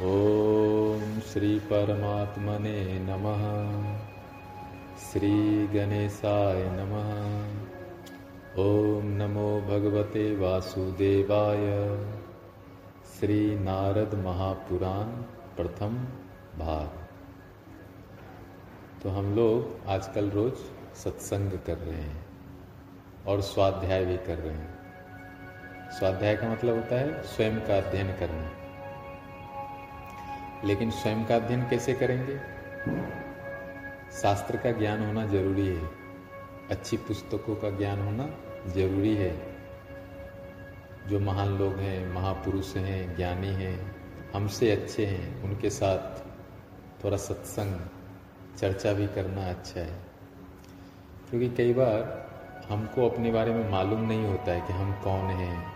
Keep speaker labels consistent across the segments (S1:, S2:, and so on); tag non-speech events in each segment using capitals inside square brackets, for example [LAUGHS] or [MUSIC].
S1: ॐ श्रीपरमात्मने नमः। श्रीगणेशाय नमः। ॐ नमो भगवते वासुदेवाय। श्री नारद महापुराण प्रथम भाग। तो हम लोग आजकल रोज सत्संग कर रहे हैं और स्वाध्याय भी कर रहे हैं। स्वाध्याय का मतलब होता है स्वयं का अध्ययन करना। लेकिन स्वयं का अध्ययन कैसे करेंगे? शास्त्र का ज्ञान होना ज़रूरी है। अच्छी पुस्तकों का ज्ञान होना ज़रूरी है। जो महान लोग हैं, महापुरुष हैं, ज्ञानी हैं, हमसे अच्छे हैं, उनके साथ थोड़ा सत्संग, चर्चा भी करना अच्छा है। क्योंकि कई बार हमको अपने बारे में मालूम नहीं होता है कि हम कौन हैं,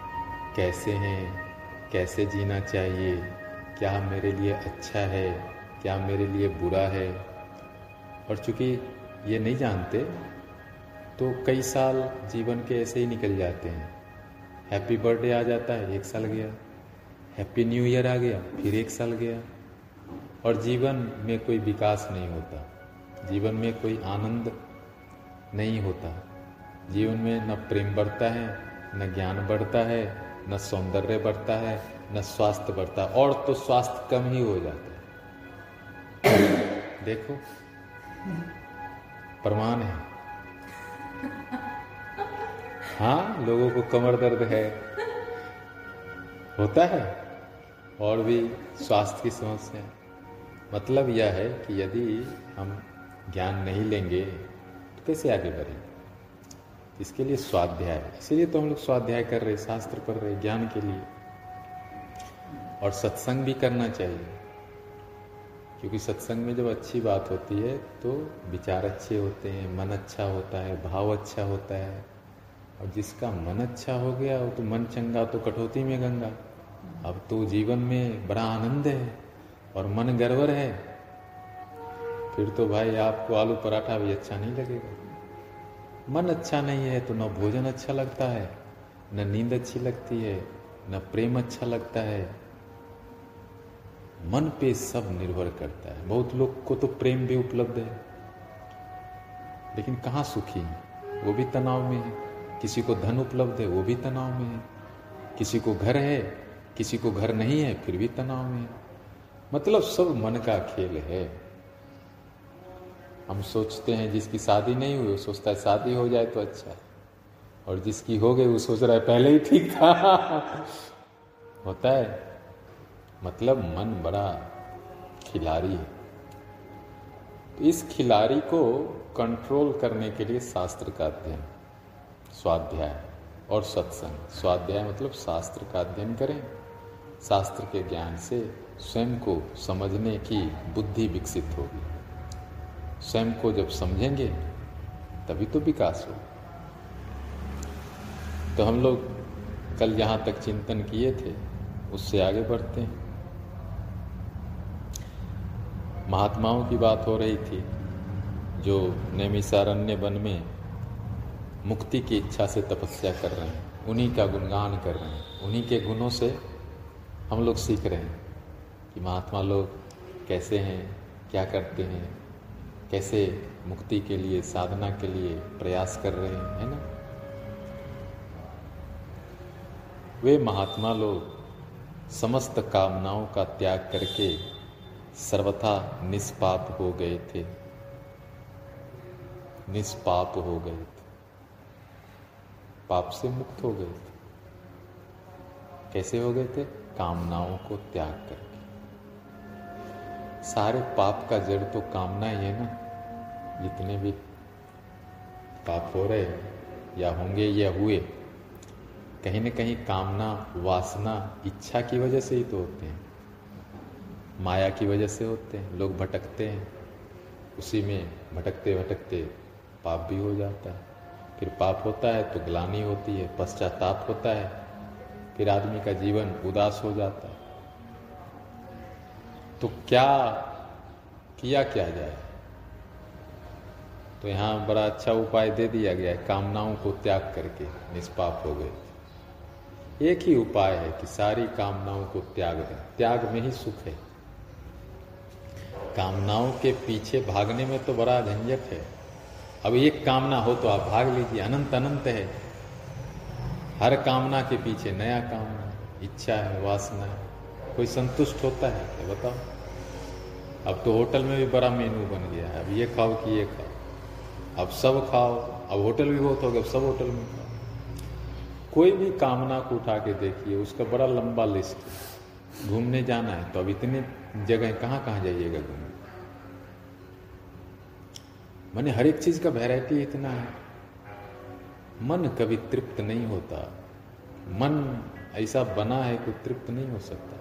S1: कैसे हैं, कैसे जीना चाहिए। क्या मेरे लिए अच्छा है? क्या मेरे लिए बुरा है? और चूँकि ये नहीं जानते तो कई साल जीवन के ऐसे ही निकल जाते हैं। हैप्पी बर्थडे आ जाता है, एक साल गया। हैप्पी न्यू ईयर आ गया, फिर एक साल गया। और जीवन में कोई विकास नहीं होता। जीवन में कोई आनंद नहीं होता। जीवन में न प्रेम बढ़ता है, न ज्ञान बढ़ता है, न सौंदर्य बढ़ता है न स्वास्थ्य बढ़ता, और तो स्वास्थ्य कम ही हो जाता है। देखो, प्रमाण है। हाँ लोगों को कमर दर्द है। होता है, और भी स्वास्थ्य की समस्या। मतलब यह है कि यदि हम ज्ञान नहीं लेंगे तो कैसे आगे बढ़ेंगे इसके लिए स्वाध्याय। इसीलिए तो हम लोग स्वाध्याय कर रहे शास्त्र पढ़ रहे ज्ञान के लिए। और सत्संग भी करना चाहिए। क्योंकि सत्संग में जब अच्छी बात होती है तो विचार अच्छे होते हैं, मन अच्छा होता है, भाव अच्छा होता है। और जिसका मन अच्छा हो गया, वो तो मन चंगा तो कटौती में गंगा। अब तो जीवन में बड़ा आनंद है और मन गड़बड़ है। फिर तो भाई आपको आलू पराठा भी अच्छा नहीं लगेगा। मन अच्छा नहीं है तो न भोजन अच्छा लगता है, न नींद अच्छी लगती है, न प्रेम अच्छा लगता है। मन पे सब निर्भर करता है। बहुत लोग को तो प्रेम भी उपलब्ध है, लेकिन कहाँ सुखी है? वो भी तनाव में है। किसी को धन उपलब्ध है, वो भी तनाव में है। किसी को घर है, किसी को घर नहीं है, फिर भी तनाव में मतलब सब मन का खेल है। हम सोचते हैं, जिसकी शादी नहीं हुई, वो सोचता है शादी हो जाए तो अच्छा है। और जिसकी हो गई, वो सोच रहा है, पहले ही ठीक था। [LAUGHS] होता है। मतलब मन बड़ा खिलाड़ी है। तो इस खिलाड़ी को कंट्रोल करने के लिए शास्त्र का अध्ययन, स्वाध्याय और सत्संग। स्वाध्याय मतलब शास्त्र का अध्ययन करें। शास्त्र के ज्ञान से स्वयं को समझने की बुद्धि विकसित होगी। स्वयं को जब समझेंगे, तभी तो विकास हो तो हम लोग कल जहाँ तक चिंतन किए थे, उससे आगे बढ़ते हैं। महात्माओं की बात हो रही थी, जो नैमिसारण्य वन में मुक्ति की इच्छा से तपस्या कर रहे हैं, उन्हीं का गुणगान कर रहे हैं, उन्हीं के गुणों से हम लोग सीख रहे हैं कि महात्मा लोग कैसे हैं, क्या करते हैं, कैसे मुक्ति के लिए, साधना के लिए प्रयास कर रहे हैं, है ना? वे महात्मा लोग समस्त कामनाओं का त्याग करके सर्वथा निष्पाप हो गए थे। निष्पाप हो गए थे। पाप से मुक्त हो गए थे। कैसे हो गए थे? कामनाओं को त्याग करके। सारे पाप का जड़ तो कामना ही है ना? जितने भी पाप हो रहे या होंगे, या हुए, कहीं न कहीं कामना, वासना, इच्छा की वजह से ही तो होते हैं। माया की वजह से होते हैं, लोग भटकते हैं। उसी में भटकते भटकते पाप भी हो जाता है। फिर पाप होता है तो ग्लानी होती है, पश्चाताप होता है। फिर आदमी का जीवन उदास हो जाता है। तो क्या किया क्या जाए? तो यहाँ बड़ा अच्छा उपाय दे दिया गया है, कामनाओं को त्याग करके निष्पाप हो गए। एक ही उपाय है कि सारी कामनाओं को त्याग दें। त्याग में ही सुख है। कामनाओं के पीछे भागने में तो बड़ा झंझट है। अब एक कामना हो तो आप भाग लीजिए, अनंत अनंत है। हर कामना के पीछे नया कामना, इच्छा है, वासना है, कोई संतुष्ट होता है तो बताओ। अब तो होटल में भी बड़ा मेनू बन गया है, अब ये खाओ कि ये खाओ। अब सब खाओ, अब होटल भी हो गया अब सब होटल में खाओ। कोई भी कामना को उठा के देखिए, उसका बड़ा लंबा लिस्ट है। घूमने जाना है तो अब इतने जगह कहाँ कहाँ जाइएगा घूमने? मैंने हर एक चीज़ का वैरायटी इतना है। मन कभी तृप्त नहीं होता। मन ऐसा बना है कोई तृप्त नहीं हो सकता।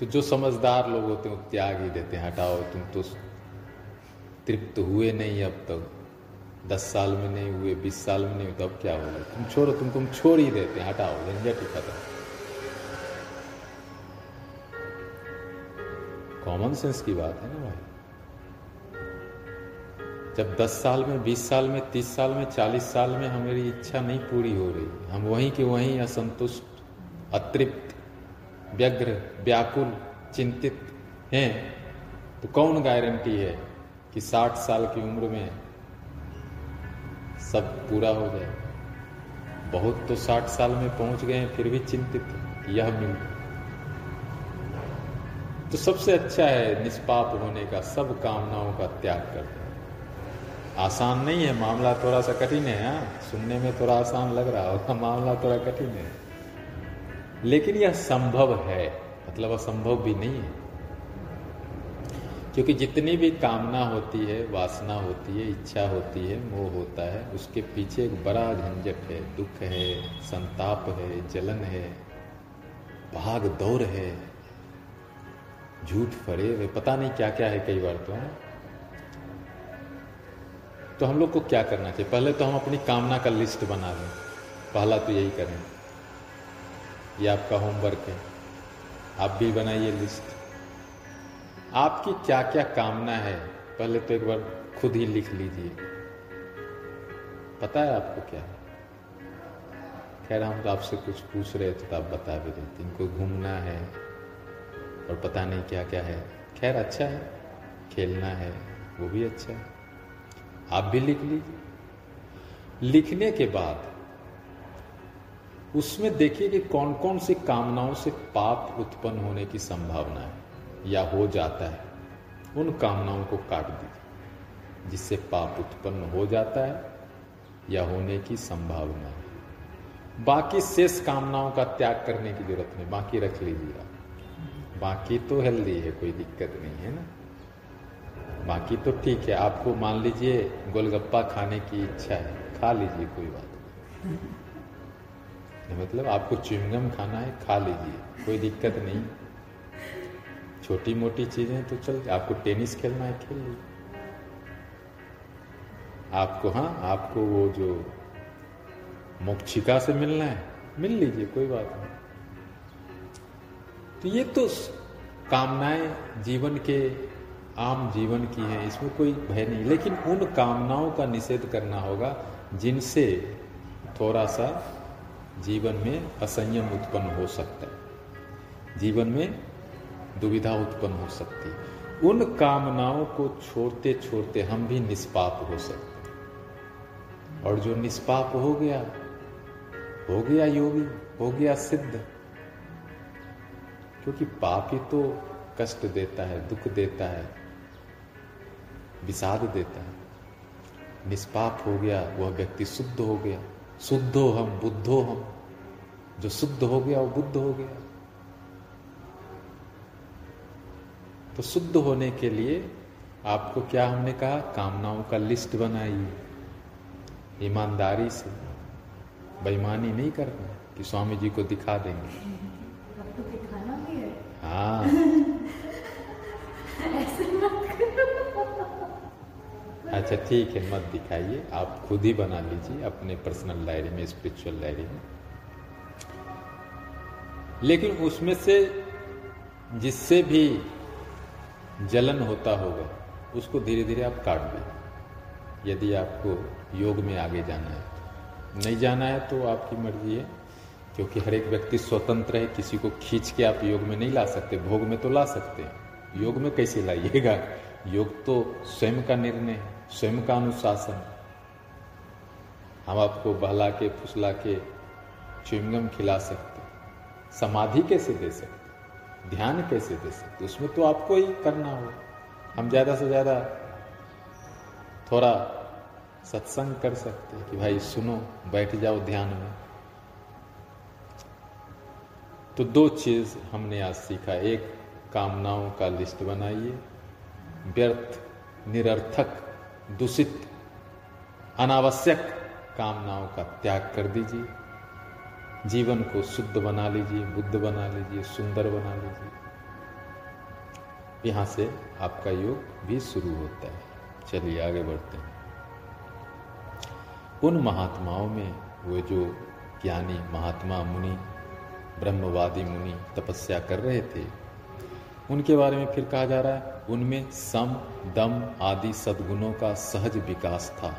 S1: तो जो समझदार लोग होते हैं त्याग ही देते हैं, हटाओ, तुम तो तृप्त हुए नहीं अब तक। दस साल में नहीं हुए, बीस साल में नहीं हुए तो अब क्या होगा? तुम छोड़ो, तुम तुम छोड़ ही देते हैं, हटाओ झंझट ही? खत्म कॉमन सेंस की बात है ना भाई। जब 10 साल में 20 साल में 30 साल में 40 साल में हमारी इच्छा नहीं पूरी हो रही, हम वहीं के वहीं असंतुष्ट, अतृप्त, व्यग्र, व्याकुल, चिंतित हैं तो कौन गारंटी है कि 60 साल की उम्र में सब पूरा हो जाए बहुत तो 60 साल में पहुँच गए, फिर भी चिंतित यह मिल तो सबसे अच्छा है निष्पाप होने का, सब कामनाओं का त्याग कर आसान नहीं है, मामला थोड़ा सा कठिन है हाँ। सुनने में थोड़ा आसान लग रहा होगा, [LAUGHS] मामला थोड़ा कठिन है। लेकिन यह संभव है मतलब असंभव भी नहीं है। क्योंकि जितनी भी कामना होती है, वासना होती है, इच्छा होती है, मोह होता है, उसके पीछे एक बड़ा झंझट है, दुख है, संताप है, जलन है, भाग दौड़ है, झूठ फरे पता नहीं क्या क्या है कई बार तो है तो हम लोग को क्या करना चाहिए? पहले तो हम अपनी कामना का लिस्ट बना लें। पहला तो यही करें। ये आपका होमवर्क है। आप भी बनाइए लिस्ट। आपकी क्या क्या कामना है, पहले तो एक बार खुद ही लिख लीजिए। पता है आपको क्या? खैर, हम तो आपसे कुछ पूछ रहे थे तो आप बता भी देते इनको घूमना है और पता नहीं क्या क्या है। खैर अच्छा है। खेलना है, वो भी अच्छा है। आप भी लिख लीजिए। लिखने के बाद उसमें देखिए कि कौन कौन सी कामनाओं से पाप उत्पन्न होने की संभावना है। या हो जाता है, उन कामनाओं को काट दीजिए, जिससे पाप उत्पन्न हो जाता है या होने की संभावना है। बाकी शेष कामनाओं का त्याग करने की ज़रूरत नहीं, बाकी रख लीजिए आप बाकी तो हेल्दी है, कोई दिक्कत नहीं है ना? बाकी तो ठीक है, आपको मान लीजिए गोलगप्पा खाने की इच्छा है, खा लीजिए, कोई बात नहीं। [LAUGHS] मतलब आपको च्युइंगम खाना है, खा लीजिए, कोई दिक्कत नहीं। छोटी मोटी चीज़ें तो चल, आपको टेनिस खेलना है, खेल लीजिए आपको हाँ आपको वो जो मोक्षिका से मिलना है, मिल लीजिए, कोई बात नहीं। तो ये तो कामनाएँ जीवन के, आम जीवन की है, इसमें कोई भय नहीं। लेकिन उन कामनाओं का निषेध करना होगा, जिनसे थोड़ा सा जीवन में असंयम उत्पन्न हो सकता है। जीवन में दुविधा उत्पन्न हो सकती। उन कामनाओं को छोड़ते छोड़ते हम भी निष्पाप हो सकते। और जो निष्पाप हो गया हो गया योगी, हो गया सिद्ध। क्योंकि पाप तो कष्ट देता है, दुख देता है, विषाद देता है। निष्पाप हो गया, वह व्यक्ति शुद्ध हो गया। शुद्धो हम, बुद्धो हम। जो शुद्ध हो गया, वो बुद्ध हो गया। तो शुद्ध होने के लिए आपको क्या हमने कहा? कामनाओं का लिस्ट बनाइए ईमानदारी से। बेईमानी नहीं करना कि स्वामी जी को दिखा देंगे। हाँ। [LAUGHS] अच्छा ठीक है मत दिखाइए। आप खुद ही बना लीजिए अपने पर्सनल डायरी में स्पिरिचुअल डायरी में। लेकिन उसमें से जिससे भी जलन होता होगा, उसको धीरे धीरे आप काट दें। यदि आपको योग में आगे जाना है, नहीं जाना है तो आपकी मर्ज़ी है, क्योंकि हर एक व्यक्ति स्वतंत्र है, किसी को खींच के आप योग में नहीं ला सकते, भोग में तो ला सकते हैं। योग में कैसे लाइएगा? योग तो स्वयं का निर्णय है, स्वयं का अनुशासन। हम आपको बहला के, फुसला के, च्युइंगम खिला सकते समाधि कैसे दे सकते ध्यान कैसे दे सकते? उसमें तो आपको ही करना हो हम ज़्यादा से ज़्यादा थोड़ा सत्संग कर सकते कि भाई सुनो, बैठ जाओ ध्यान में। तो दो चीज़ हमने आज सीखा। एक, कामनाओं का लिस्ट बनाइए। व्यर्थ, निरर्थक, दूषित, अनावश्यक कामनाओं का त्याग कर दीजिए। जीवन को शुद्ध बना लीजिए, बुद्ध बना लीजिए, सुंदर बना लीजिए। यहाँ से आपका योग भी शुरू होता है। चलिए आगे बढ़ते हैं। उन महात्माओं में वो जो ज्ञानी महात्मा मुनि, ब्रह्मवादी मुनि तपस्या कर रहे थे, उनके बारे में फिर कहा जा रहा है, उनमें सम, दम आदि सदगुणों का सहज विकास था।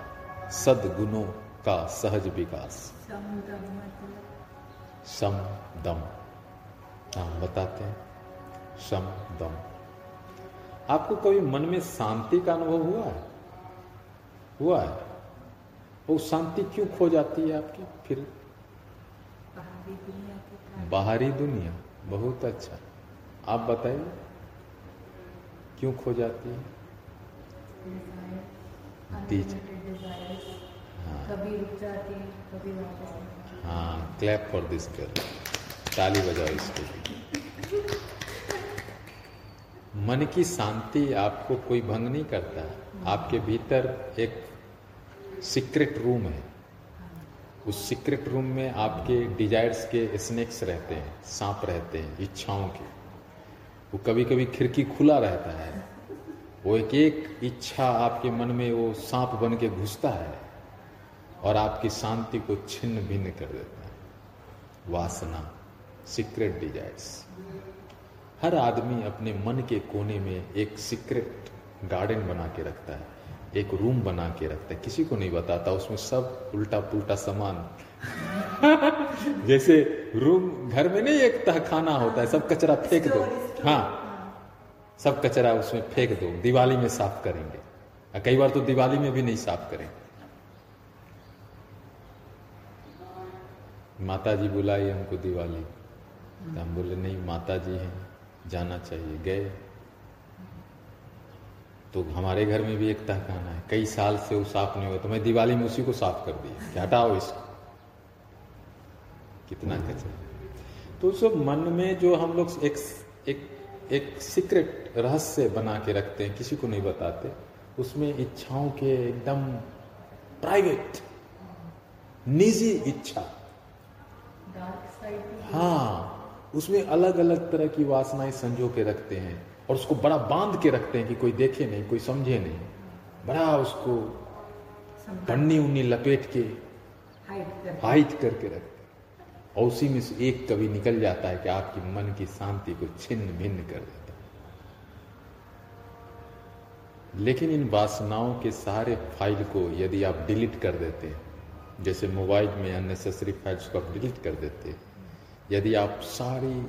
S1: सदगुणों का सहज विकास। सम दम। हाँ बताते हैं। सम दम। आपको कभी मन में शांति का अनुभव हुआ है? हुआ है। वो शांति क्यों खो जाती है आपकी फिर? बाहरी दुनिया बहुत अच्छा। आप बताइए क्यों खो जाती है? दीजिए हाँ।
S2: कभी रुक जाती है कभी वापस
S1: हाँ क्लैप फॉर दिस गर्ल ताली बजाओ इसके लिए मन की शांति आपको कोई भंग नहीं करता। आपके भीतर एक सीक्रेट रूम है। उस सीक्रेट रूम में आपके डिजायर्स के स्नेक्स रहते हैं, सांप रहते हैं, इच्छाओं के। वो कभी कभी खिड़की खुला रहता है। वो एक एक इच्छा आपके मन में वो सांप बन के घुसता है। और आपकी शांति को छिन्न भिन्न कर देता है। वासना सीक्रेट डिजायर्स हर आदमी अपने मन के कोने में एक सीक्रेट गार्डन बना के रखता है एक रूम बना के रखता है। किसी को नहीं बताता उसमें सब उल्टा पुल्टा सामान। [LAUGHS] जैसे रूम घर में नहीं एक तहखाना होता है सब कचरा फेंक दो। हाँ। सब कचरा उसमें फेंक दो दिवाली में साफ़ करेंगे। कई बार तो दिवाली में भी नहीं साफ़ करेंगे माता जी बुलाई हमको दिवाली। तो हम बोले नहीं माता जी हैं जाना चाहिए। गए। तो हमारे घर में भी एक तहखाना है। कई साल से वो साफ़ नहीं हुआ तो मैं दिवाली में उसी को साफ़ कर दिया कि हटाओ इसको। कितना कचरा। तो सब मन में जो हम लोग एक एक एक सीक्रेट रहस्य बना के रखते हैं किसी को नहीं बताते उसमें इच्छाओं के एकदम प्राइवेट निजी इच्छा। हाँ उसमें अलग अलग तरह की वासनाएँ संजो के रखते हैं और उसको बड़ा बाँध के रखते हैं कि कोई देखे नहीं कोई समझे नहीं। बड़ा उसको पन्नी उन्नी लपेट के हाइट करके रखते और उसी में से एक कभी निकल जाता है कि आपकी मन की शांति को छिन्न भिन्न कर देता है। लेकिन इन वासनाओं के सारे फ़ाइल को यदि आप डिलीट कर देते हैं जैसे मोबाइल में अननेसेसरी फाइल्स को आप डिलीट कर देते यदि आप सारी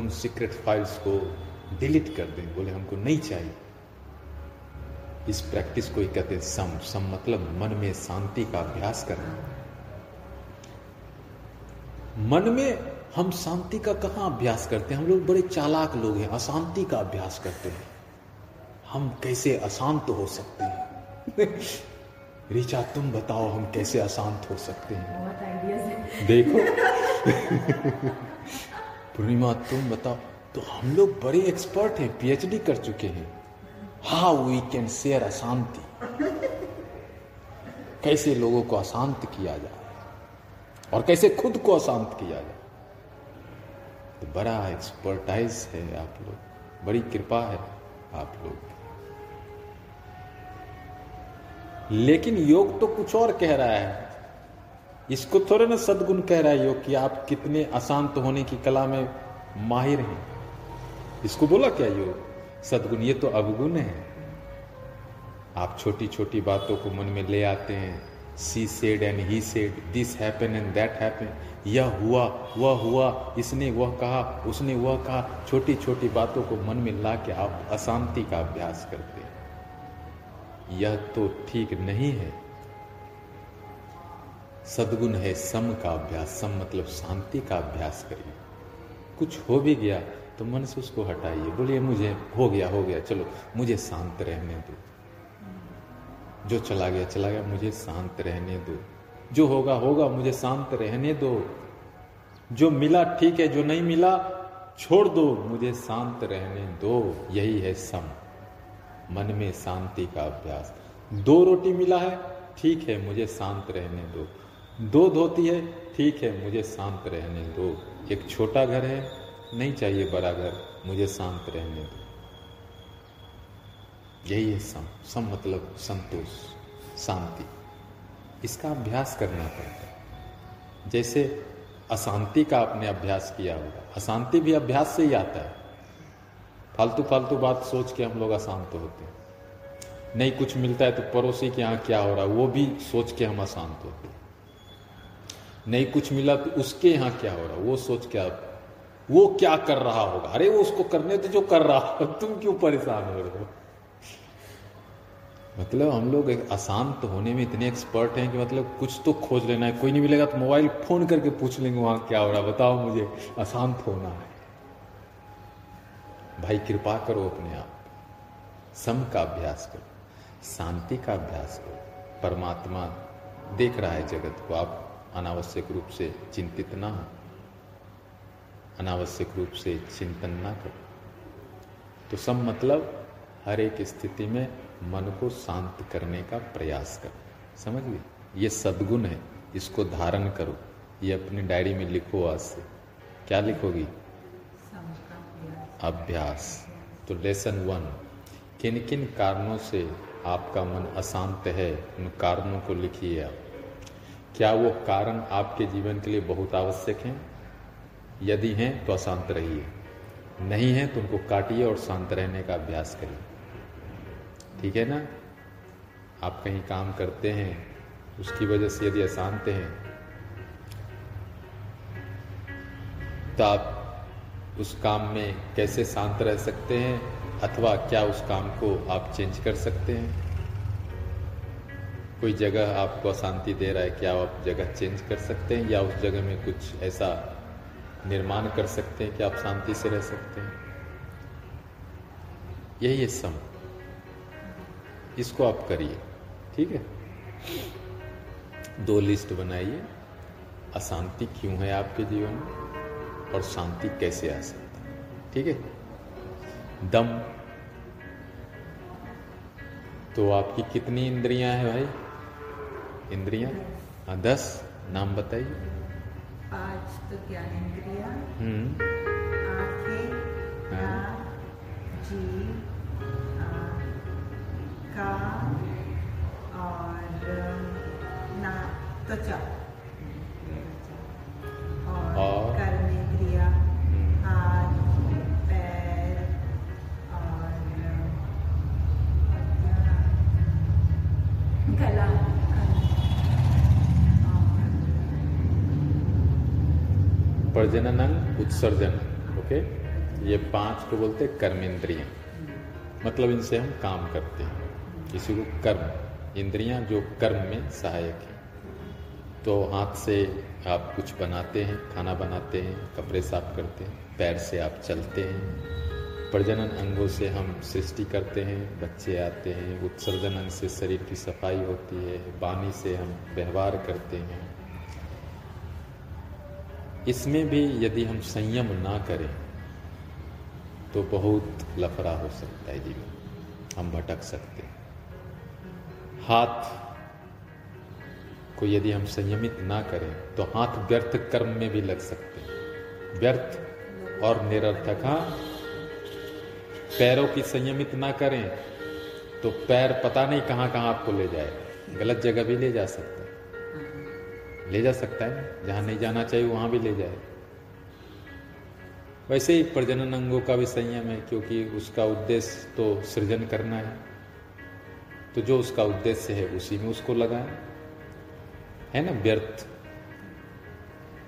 S1: उन सीक्रेट फाइल्स को डिलीट कर दें, बोले हमको नहीं चाहिए। इस प्रैक्टिस को ही कहते हैं सम। सम मतलब मन में शांति का अभ्यास करना। मन में हम शांति का कहाँ अभ्यास करते हैं? हम लोग बड़े चालाक लोग हैं, अशांति का अभ्यास करते हैं। हम कैसे अशांत हो सकते हैं? [LAUGHS] रिचा तुम बताओ हम कैसे अशांत हो सकते हैं?
S2: बहुत आइडियाज़ है।
S1: देखो। [LAUGHS] पूर्णिमा तुम बताओ। तो हम लोग बड़े एक्सपर्ट हैं पीएचडी कर चुके हैं। हाउ वी कैन शेयर अशांति? कैसे लोगों को अशांत किया जाए? और कैसे खुद को अशांत किया जाए? तो बड़ा एक्सपर्टाइज है आप लोग। बड़ी कृपा है आप लोग। लेकिन योग तो कुछ और कह रहा है। इसको थोड़े ना सदगुण कह रहा है योग कि आप कितने अशांत होने की कला में माहिर हैं। इसको बोला क्या योग? सदगुण, ये तो अवगुण है। आप छोटी छोटी बातों को मन में ले आते हैं। She said and he said this happen and that happen यह हुआ, वह हुआ, इसने वह कहा, उसने वह कहा। छोटी छोटी बातों को मन में ला के आप अशांति का अभ्यास करते हैं। यह तो ठीक नहीं है। सदगुण है सम का अभ्यास, सम मतलब शांति का अभ्यास करिए। कुछ हो भी गया तो मन से उसको हटाइए। बोलिए, मुझे हो गया हो गया, चलो, मुझे शांत रहने दो। जो चला गया चला गया, मुझे शांत रहने दो। जो होगा होगा, मुझे शांत रहने दो। जो मिला, ठीक है, जो नहीं मिला, छोड़ दो, मुझे शांत रहने दो। यही है सम। मन में शांति का अभ्यास। दो रोटी मिला है, ठीक है, मुझे शांत रहने दो। दो धोती है, ठीक है, मुझे शांत रहने दो। एक छोटा घर है, नहीं चाहिए बड़ा घर, मुझे शांत रहने दो। यही है सम सम मतलब संतोष, शांति। इसका अभ्यास करना पड़ता है। जैसे अशांति का आपने अभ्यास किया होगा, अशांति भी अभ्यास से ही आता है। फालतू फालतू बात सोच के हम लोग अशांत होते हैं। नहीं कुछ मिलता है तो पड़ोसी के यहाँ क्या हो रहा है, वो भी सोच के हम अशांत होते हैं। नहीं कुछ मिला तो उसके यहाँ क्या हो रहा है, वो सोच के आप, वो क्या कर रहा होगा? अरे वो उसको करने तो जो कर रहा हो, तुम क्यों परेशान हो रहे हो? मतलब हम लोग एक अशांत होने में इतने एक्सपर्ट हैं कि मतलब कुछ तो खोज लेना है, कोई नहीं मिलेगा तो मोबाइल फ़ोन करके पूछ लेंगे वहाँ क्या हो रहा बताओ मुझे, अशांत होना है। भाई, कृपा करो अपने आप सम का अभ्यास करो, शांति का अभ्यास करो। परमात्मा देख रहा है जगत को, आप अनावश्यक रूप से चिंतित ना हो। अनावश्यक रूप से चिंतन ना करो। तो सम मतलब हर एक स्थिति में मन को शांत करने का प्रयास करो। समझ गए? ये सदगुण है, इसको धारण करो। ये अपनी डायरी में लिखो आज से। क्या लिखोगी? अभ्यास। तो लेसन वन किन किन कारणों से आपका मन अशांत है? उन कारणों को लिखिए आप। क्या वो कारण आपके जीवन के लिए बहुत आवश्यक हैं? यदि हैं तो अशांत रहिए। नहीं है तो उनको काटिए और शांत रहने का अभ्यास करिए। ठीक है ना? आप कहीं काम करते हैं, उसकी वजह से यदि अशांत हैं तो आप उस काम में कैसे शांत रह सकते हैं अथवा क्या उस काम को आप चेंज कर सकते हैं? कोई जगह आपको अशांति दे रहा है क्या आप जगह चेंज कर सकते हैं या उस जगह में कुछ ऐसा निर्माण कर सकते हैं कि आप शांति से रह सकते हैं? यही है सम। इसको आप करिए, ठीक है? दो लिस्ट बनाइए। अशांति क्यों है आपके जीवन में? और शांति कैसे आ सकता है? ठीक है? दम। तो आपकी कितनी इंद्रियाँ हैं भाई? इंद्रियाँ? हाँ दस। नाम बताइए।
S2: पाँच तो ज्ञान इंद्रिया?
S1: हम्म।
S2: आँखें
S1: हाँ।
S2: नाक जीभ कान और ना त्वचा और, गला
S1: प्रजनन अंग उत्सर्जन, ओके? ये पाँच को बोलते हैं कर्मेंद्रियाँ। मतलब इनसे हम काम करते हैं। इसी को कर्म, इंद्रियाँ जो कर्म में सहायक है। तो हाथ से आप कुछ बनाते हैं, खाना बनाते हैं, कपड़े साफ़ करते हैं, पैर से आप चलते हैं। प्रजनन अंगों से हम सृष्टि करते हैं, बच्चे आते हैं, उत्सर्जन अंग से शरीर की सफ़ाई होती है, वाणी से हम व्यवहार करते हैं। इसमें भी यदि हम संयम ना करें तो बहुत लफड़ा हो सकता है जीवन। हम भटक सकते हैं। हाथ को यदि हम संयमित ना करें तो हाथ व्यर्थ कर्म में भी लग सकते हैं। व्यर्थ और निरर्थक हाँ पैरों की संयमित ना करें तो पैर पता नहीं कहाँ कहाँ आपको ले जाए। गलत जगह भी ले जा सकता है। ले जा सकता है जहाँ नहीं जाना चाहिए, वहाँ भी ले जाए। वैसे ही प्रजनन अंगों का भी संयम है, क्योंकि उसका उद्देश्य तो सृजन करना है। तो जो उसका उद्देश्य है, उसी में उसको लगाएँ। है ना? व्यर्थ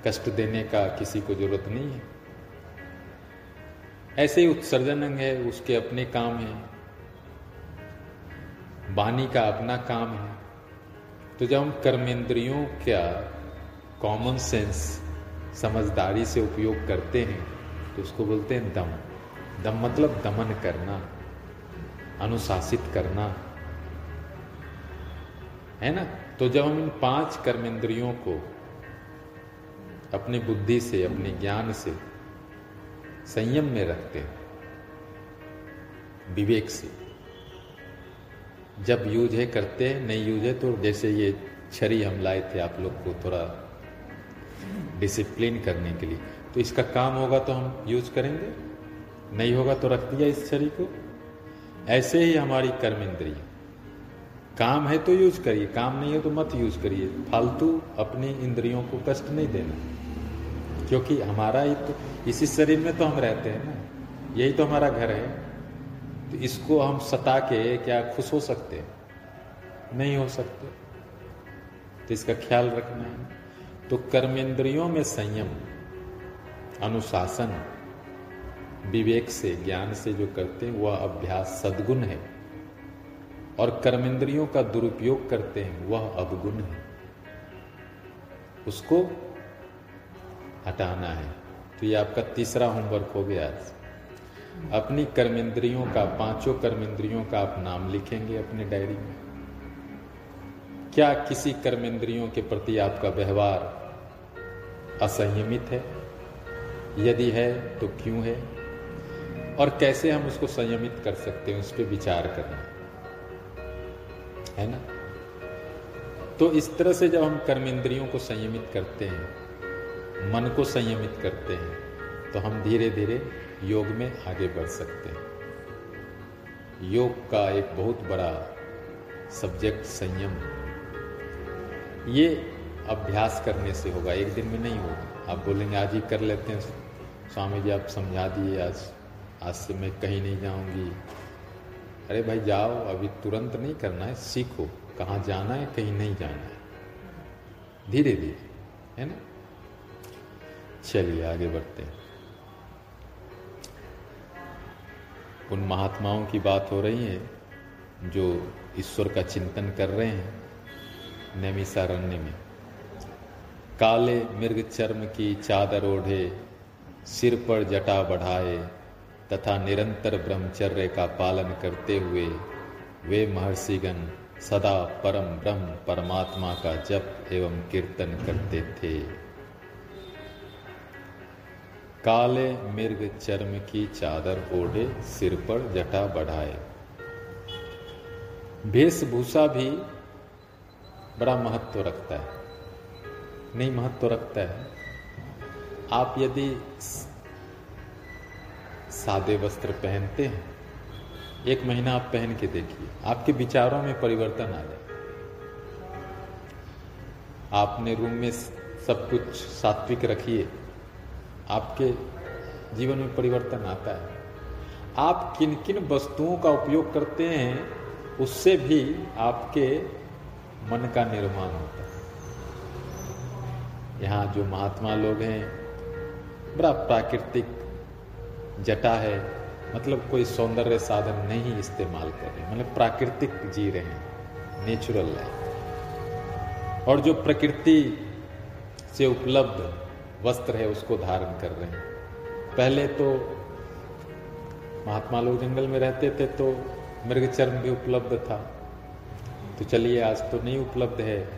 S1: कष्ट देने का किसी को ज़रूरत नहीं है। ऐसे ही उत्सर्जन अंग है, उसके अपने काम है। वाणी का अपना काम है। तो जब हम कर्मेंद्रियों का कॉमन सेंस समझदारी से उपयोग करते हैं तो उसको बोलते हैं दम। दम मतलब दमन करना, अनुशासित करना। है ना? तो जब हम इन पाँच कर्मेंद्रियों को अपनी बुद्धि से, अपने ज्ञान से संयम में रखते हैं। विवेक से। जब यूज़ है, करते हैं, नहीं यूज़ है तो जैसे ये छरी हम लाए थे आप लोग को थोड़ा डिसिप्लिन करने के लिए। तो इसका काम होगा तो हम यूज़ करेंगे। नहीं होगा तो रख दिया इस छरी को। ऐसे ही हमारी कर्म इंद्रिय काम है तो यूज़ करिए, काम नहीं है तो मत यूज़ करिए। फालतू अपनी इंद्रियों को कष्ट नहीं देना। क्योंकि हमारा ही तो इसी शरीर में तो हम रहते हैं ना। यही तो हमारा घर है। तो इसको हम सता के क्या खुश हो सकते नहीं हो सकते। तो इसका ख्याल रखना है। तो कर्मेंद्रियों में संयम, अनुशासन, विवेक से, ज्ञान से जो करते हैं, वह अभ्यास सदगुण है। और कर्मेंद्रियों का दुरुपयोग करते हैं, वह अवगुण है। उसको हटाना है। तो ये आपका तीसरा होमवर्क हो गया आज। अपनी कर्मेंद्रियों का, पाँचों कर्मेंद्रियों का आप नाम लिखेंगे अपने डायरी में। क्या किसी कर्मेंद्रियों के प्रति आपका व्यवहार असंयमित है? यदि है तो क्यों है? और कैसे हम उसको संयमित कर सकते हैं? उस पर विचार करना। है ना? तो इस तरह से जब हम कर्मेंद्रियों को संयमित करते हैं मन को संयमित करते हैं तो हम धीरे धीरे योग में आगे बढ़ सकते हैं। योग का एक बहुत बड़ा सब्जेक्ट संयम। ये अभ्यास करने से होगा, एक दिन में नहीं होगा। आप बोलेंगे, आज ही कर लेते हैं। स्वामी जी, आप समझा दिए, आज आज से मैं कहीं नहीं जाऊँगी। अरे भाई, जाओ, अभी तुरंत नहीं करना है, सीखो, कहाँ जाना है, कहीं नहीं जाना है। धीरे धीरे है ना? चलिए, आगे बढ़ते हैं। उन महात्माओं की बात हो रही है जो ईश्वर का चिंतन कर रहे हैं नैमिसारण्य में। काले मृग चर्म की चादर ओढ़े, सिर पर जटा बढ़ाए तथा निरंतर ब्रह्मचर्य का पालन करते हुए वे महर्षिगण सदा परम ब्रह्म परमात्मा का जप एवं कीर्तन करते थे। काले मृग चर्म की चादर ओढ़े, सिर पर जटा बढ़ाए। वेशभूषा भी बड़ा महत्व रखता है। नहीं, महत्व रखता है। आप यदि सादे वस्त्र पहनते हैं, एक महीना आप पहन के देखिए, आपके विचारों में परिवर्तन आ जाए। आपने रूम में सब कुछ सात्विक रखिए आपके जीवन में परिवर्तन आता है। आप किन किन वस्तुओं का उपयोग करते हैं, उससे भी आपके मन का निर्माण होता है। यहाँ जो महात्मा लोग हैं, बड़ा प्राकृतिक जटा है मतलब कोई सौंदर्य साधन नहीं इस्तेमाल कर रहे मतलब प्राकृतिक जी रहे हैं नेचुरल लाइफ और जो प्रकृति से उपलब्ध वस्त्र है, उसको धारण कर रहे हैं। पहले तो महात्मा लोग जंगल में रहते थे तो मृग चर्म भी उपलब्ध था। तो चलिए, आज तो नहीं उपलब्ध है।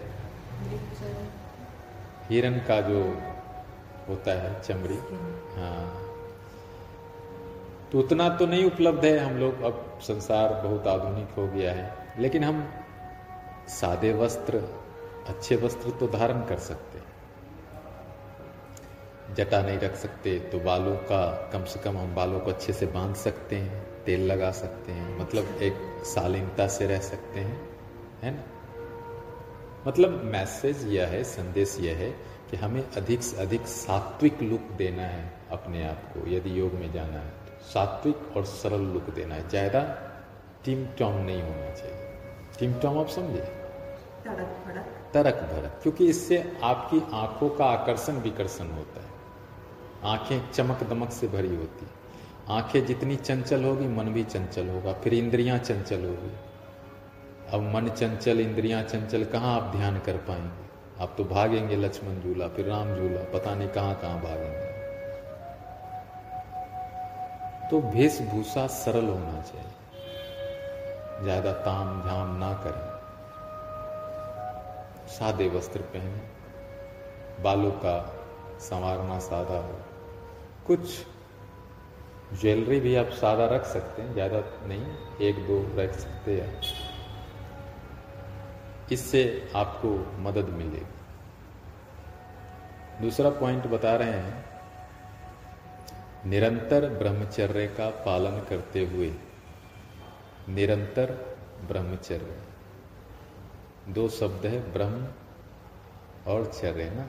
S1: हिरन का जो होता है, चमड़ी हाँ। तो उतना तो नहीं उपलब्ध है हम लोग। अब संसार बहुत आधुनिक हो गया है। लेकिन हम सादे वस्त्र, अच्छे वस्त्र तो धारण कर सकते जटा नहीं रख सकते तो बालों का कम से कम हम बालों को अच्छे से बाँध सकते हैं तेल लगा सकते हैं मतलब एक शालीनता से रह सकते हैं है ना? मतलब मैसेज यह है संदेश यह है कि हमें अधिक से अधिक सात्विक लुक देना है अपने आप को यदि योग में जाना है तो। सात्विक और सरल लुक देना है ज़्यादा टिम टॉम नहीं होना चाहिए। टिम टॉम आप समझे?
S2: तड़क फड़क
S1: तरक क्योंकि इससे आपकी आँखों का आकर्षण विकर्षण होता है। आँखें चमक दमक से भरी होती। आँखें जितनी चंचल होगी, मन भी चंचल होगा। फिर इंद्रियाँ चंचल होगी। अब मन चंचल, इंद्रियाँ चंचल, कहाँ आप ध्यान कर पाएँगे? आप तो भागेंगे लक्ष्मण झूला, फिर राम झूला, पता नहीं कहाँ कहाँ भागेंगे। तो वेशभूषा सरल होना चाहिए। ज़्यादा ताम झाम ना करें। सादे वस्त्र पहने। बालों का संवारना सादा हो। कुछ ज्वेलरी भी आप सादा रख सकते हैं, ज़्यादा नहीं, एक दो रख सकते हैं। इससे आपको मदद मिलेगी। दूसरा पॉइंट बता रहे हैं, निरंतर ब्रह्मचर्य का पालन करते हुए, निरंतर ब्रह्मचर्य। दो शब्द है, ब्रह्म और चर्य, ना?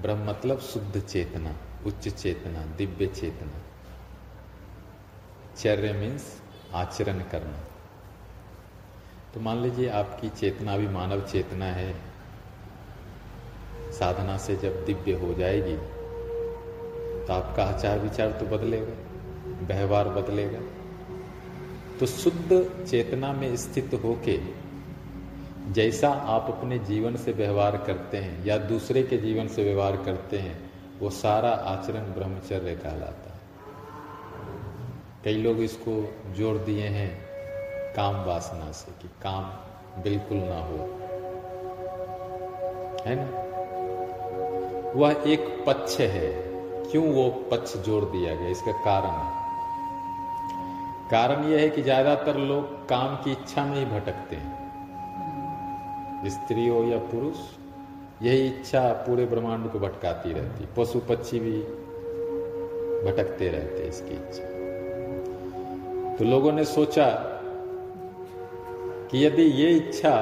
S1: ब्रह्म मतलब शुद्ध चेतना। उच्च चेतना, दिव्य चेतना। चर्य मीन्स आचरण करना। तो मान लीजिए आपकी चेतना भी मानव चेतना है। साधना से जब दिव्य हो जाएगी तो आपका आचार विचार तो बदलेगा, व्यवहार बदलेगा। तो शुद्ध चेतना में स्थित होके, जैसा आप अपने जीवन से व्यवहार करते हैं या दूसरे के जीवन से व्यवहार करते हैं वो सारा आचरण ब्रह्मचर्य कहलाता है। कई लोग इसको जोड़ दिए हैं काम वासना से कि काम बिल्कुल ना हो। है ना? वह एक पक्ष है। क्यों वो पक्ष जोड़ दिया गया? इसका कारण है। कारण यह है कि ज़्यादातर लोग काम की इच्छा में ही भटकते हैं। स्त्री हो या पुरुष यही इच्छा पूरे ब्रह्मांड को भटकाती रहती, पशु पक्षी भी भटकते रहते इसकी इच्छा। तो लोगों ने सोचा कि यदि ये इच्छा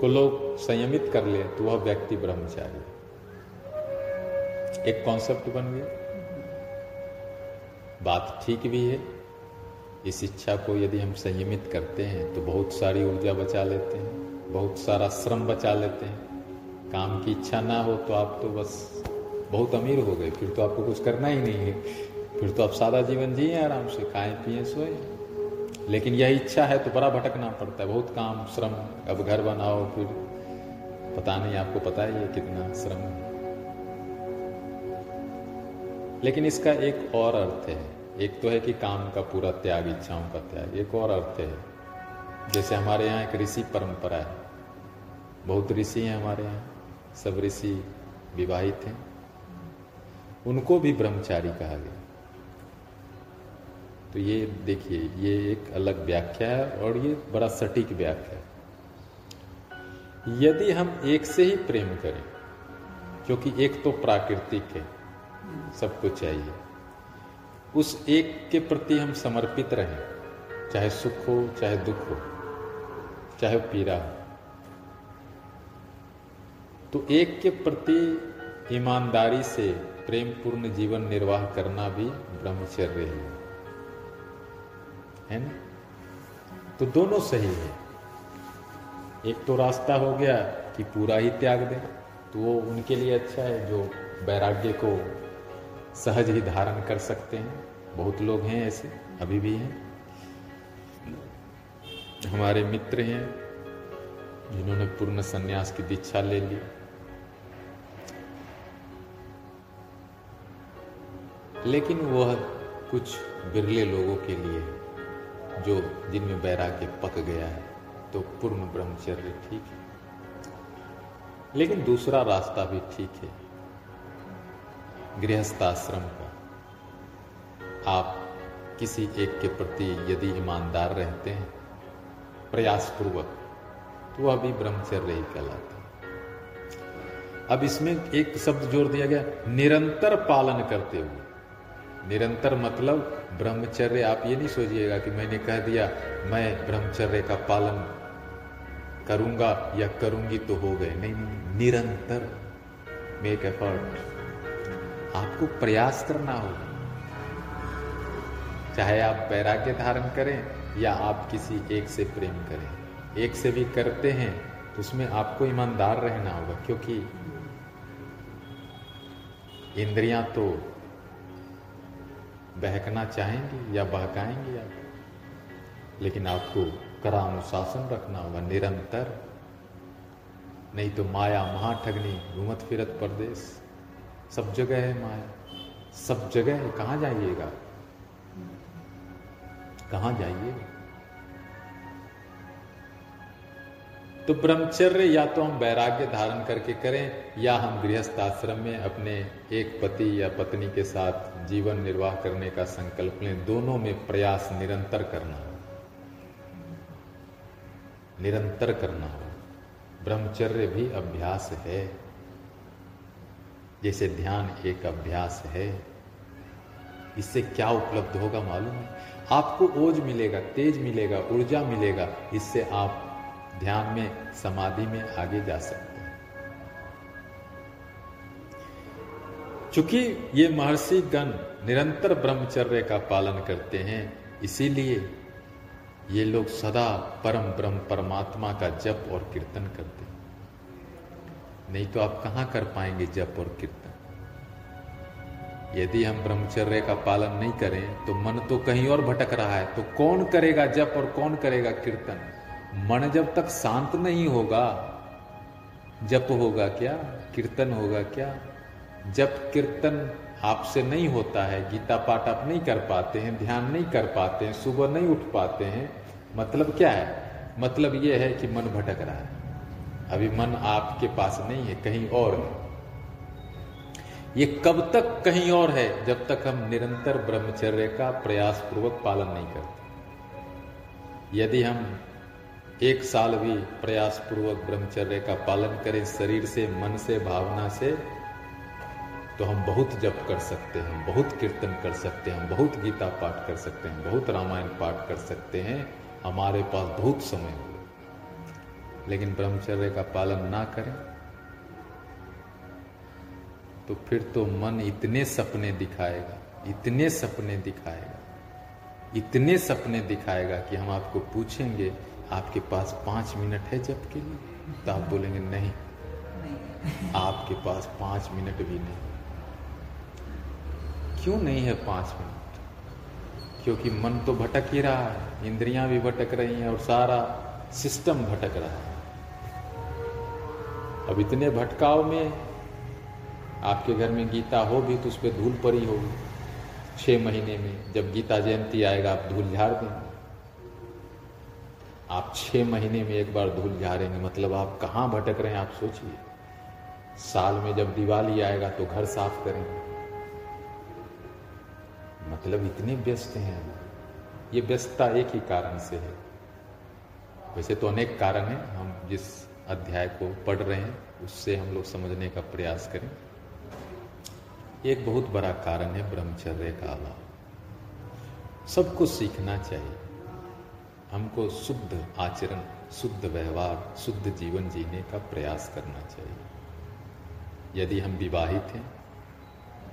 S1: को लोग संयमित कर ले तो वह व्यक्ति ब्रह्मचारी एक कॉन्सेप्ट बन गया। बात ठीक भी है। इस इच्छा को यदि हम संयमित करते हैं तो बहुत सारी ऊर्जा बचा लेते हैं। बहुत सारा श्रम बचा लेते हैं। काम की इच्छा ना हो तो आप तो बस बहुत अमीर हो गए। फिर तो आपको कुछ करना ही नहीं है। फिर तो आप सादा जीवन जिए आराम से, खाएँ, पिए, सोए। लेकिन यह इच्छा है तो बड़ा भटकना पड़ता है। बहुत काम, श्रम, अब घर बनाओ, फिर पता नहीं आपको पता ही है कितना श्रम। है लेकिन इसका एक और अर्थ है। एक तो है कि काम का पूरा त्याग, इच्छाओं का त्याग। एक और अर्थ है। जैसे हमारे यहाँ एक ऋषि परंपरा है। बहुत ऋषि हैं हमारे यहाँ। सब ऋषि विवाहित हैं। उनको भी ब्रह्मचारी कहा गया। तो ये देखिए, ये एक अलग व्याख्या है और ये बड़ा सटीक व्याख्या है। यदि हम एक से ही प्रेम करें, क्योंकि एक तो प्राकृतिक है सबको चाहिए, उस एक के प्रति हम समर्पित रहें, चाहे सुख हो, चाहे दुख हो, चाहे पीड़ा हो। तो एक के प्रति ईमानदारी से प्रेम पूर्ण जीवन निर्वाह करना भी ब्रह्मचर्य ही। है ना? तो दोनों सही है। एक तो रास्ता हो गया कि पूरा ही त्याग दे तो वो उनके लिए अच्छा है जो वैराग्य को सहज ही धारण कर सकते हैं। बहुत लोग हैं ऐसे, अभी भी हैं। हमारे मित्र हैं, जिन्होंने पूर्ण संन्यास की दीक्षा ले ली। लेकिन वह कुछ बिरले लोगों के लिए जो दिन जिनमें वैराग्य पक गया है तो पूर्ण ब्रह्मचर्य ठीक है। लेकिन दूसरा रास्ता भी ठीक है। गृहस्थाश्रम का। आप किसी एक के प्रति यदि ईमानदार रहते हैं, प्रयासपूर्वक तो वह भी ब्रह्मचर्य ही कहलाता है। अब इसमें एक शब्द जोड़ दिया गया, निरंतर पालन करते हुए। निरंतर मतलब ब्रह्मचर्य, आप ये नहीं सोचिएगा कि मैंने कह दिया, मैं ब्रह्मचर्य का पालन करूँगा या करूँगी तो हो गए। नहीं नहीं निरंतर मेक एफर्ट आपको प्रयास करना होगा। चाहे आप वैराग्य धारण करें या आप किसी एक से प्रेम करें। एक से भी करते हैं तो उसमें आपको ईमानदार रहना होगा, क्योंकि इंद्रियाँ तो बहकना चाहेंगे या बहकाएँगे आप? लेकिन आपको करा अनुशासन रखना होगा, निरंतर। नहीं तो माया महाठगनी घूमत फिरत परदेश सब जगह है माया। सब जगह है। कहाँ जाइएगा? कहाँ जाइएगा? तो ब्रह्मचर्य या तो हम वैराग्य धारण करके करें, या हम गृहस्थ आश्रम में अपने एक पति या पत्नी के साथ जीवन निर्वाह करने का संकल्प लें, दोनों में प्रयास निरंतर करना हो। निरंतर करना हो। ब्रह्मचर्य भी अभ्यास है। जैसे ध्यान एक अभ्यास है, इससे क्या उपलब्ध होगा मालूम है? आपको ओज मिलेगा, तेज मिलेगा, ऊर्जा मिलेगा, इससे आप ध्यान में, समाधि में आगे जा सकते हैं। चूँकि ये महर्षि गण निरंतर ब्रह्मचर्य का पालन करते हैं, इसीलिए ये लोग सदा परम ब्रह्म परमात्मा का जप और कीर्तन करते हैं। नहीं तो आप कहाँ कर पाएँगे जप और कीर्तन? यदि हम ब्रह्मचर्य का पालन नहीं करें तो मन तो कहीं और भटक रहा है तो कौन करेगा जप और कौन करेगा कीर्तन? मन जब तक शांत नहीं होगा, जप होगा क्या, कीर्तन होगा क्या? जब कीर्तन आपसे नहीं होता है, गीता पाठ आप नहीं कर पाते हैं, ध्यान नहीं कर पाते हैं, सुबह नहीं उठ पाते हैं मतलब क्या है? मतलब यह है कि मन भटक रहा है। अभी मन आपके पास नहीं है, कहीं और है। ये कब तक कहीं और है, जब तक हम निरंतर ब्रह्मचर्य का प्रयास पूर्वक पालन नहीं करते। यदि हम एक साल भी प्रयास पूर्वक ब्रह्मचर्य का पालन करें, शरीर से, मन से, भावना से तो हम बहुत जप कर सकते हैं बहुत कीर्तन कर सकते हैं बहुत गीता पाठ कर सकते हैं, बहुत रामायण पाठ कर सकते हैं। हमारे पास बहुत समय हो लेकिन ब्रह्मचर्य का पालन ना करें। तो फिर तो मन इतने सपने दिखाएगा, इतने सपने दिखाएगा, इतने सपने दिखाएगा कि हम आपको पूछेंगे आपके पास पाँच मिनट है जब के लिए तो आप बोलेंगे नहीं, आपके पास पाँच मिनट भी नहीं। क्यों नहीं है पाँच मिनट? क्योंकि मन तो भटक ही रहा है इंद्रियाँ भी भटक रही हैं और सारा सिस्टम भटक रहा है। अब इतने भटकाव में आपके घर में गीता हो भी तो उस पर धूल पड़ी होगी। छह महीने में जब गीता जयंती आएगा आप धूल झाड़ देंगे। आप छह महीने में एक बार धूल झाड़ेंगे। मतलब आप कहाँ भटक रहे हैं, आप सोचिए। साल में जब दिवाली आएगा तो घर साफ़ करेंगे। मतलब इतने व्यस्त हैं ये व्यस्तता एक ही कारण से है। वैसे तो अनेक कारण है। हम जिस अध्याय को पढ़ रहे हैं, उससे हम लोग समझने का प्रयास करें। एक बहुत बड़ा कारण है ब्रह्मचर्य का अभाव सबको सीखना चाहिए। हमको शुद्ध आचरण, शुद्ध व्यवहार, शुद्ध जीवन जीने का प्रयास करना चाहिए। यदि हम विवाहित हैं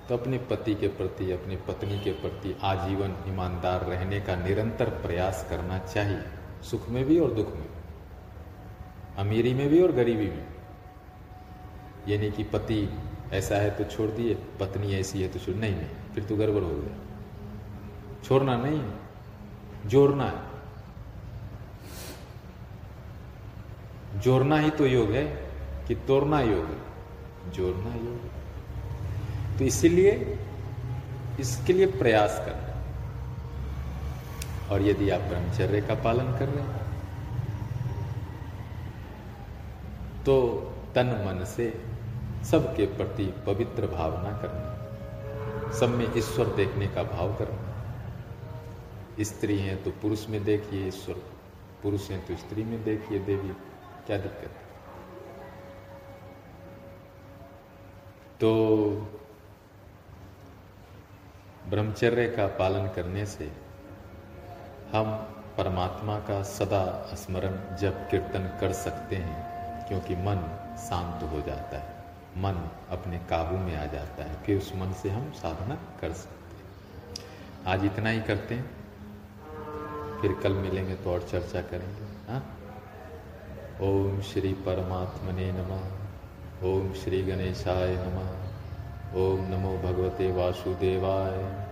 S1: तो अपने पति के प्रति, अपनी पत्नी के प्रति आजीवन, ईमानदार रहने का निरंतर प्रयास करना चाहिए, सुख में भी और दुख में अमीरी में भी और गरीबी में यानी कि पति ऐसा है तो छोड़ दिए, पत्नी ऐसी है तो छोड़, नहीं नहीं, फिर तो गड़बड़ हो गया। छोड़ना नहीं जोड़ना है। जोड़ना ही तो योग है कि तोड़ना योग है। जोड़ना योग है। तो इसीलिए इसके लिए प्रयास करना। और यदि आप ब्रह्मचर्य का पालन कर रहे हैं तो तन मन से सबके प्रति पवित्र भावना करना, सब में ईश्वर देखने का भाव करना। स्त्री हैं तो पुरुष में देखिए ईश्वर, पुरुष हैं तो स्त्री में देखिए देवी। क्या दिक्कत तो ब्रह्मचर्य का पालन करने से हम परमात्मा का सदा स्मरण जब कीर्तन कर सकते हैं, क्योंकि मन शांत हो जाता है। मन अपने काबू में आ जाता है फिर उस मन से हम साधना कर सकते हैं। आज इतना ही करते हैं। फिर कल मिलेंगे तो और चर्चा करेंगे। हाँ? ओम श्री परमात्मने नमः। ओम श्री गणेशाय नमः। ओम नमो भगवते वासुदेवाय।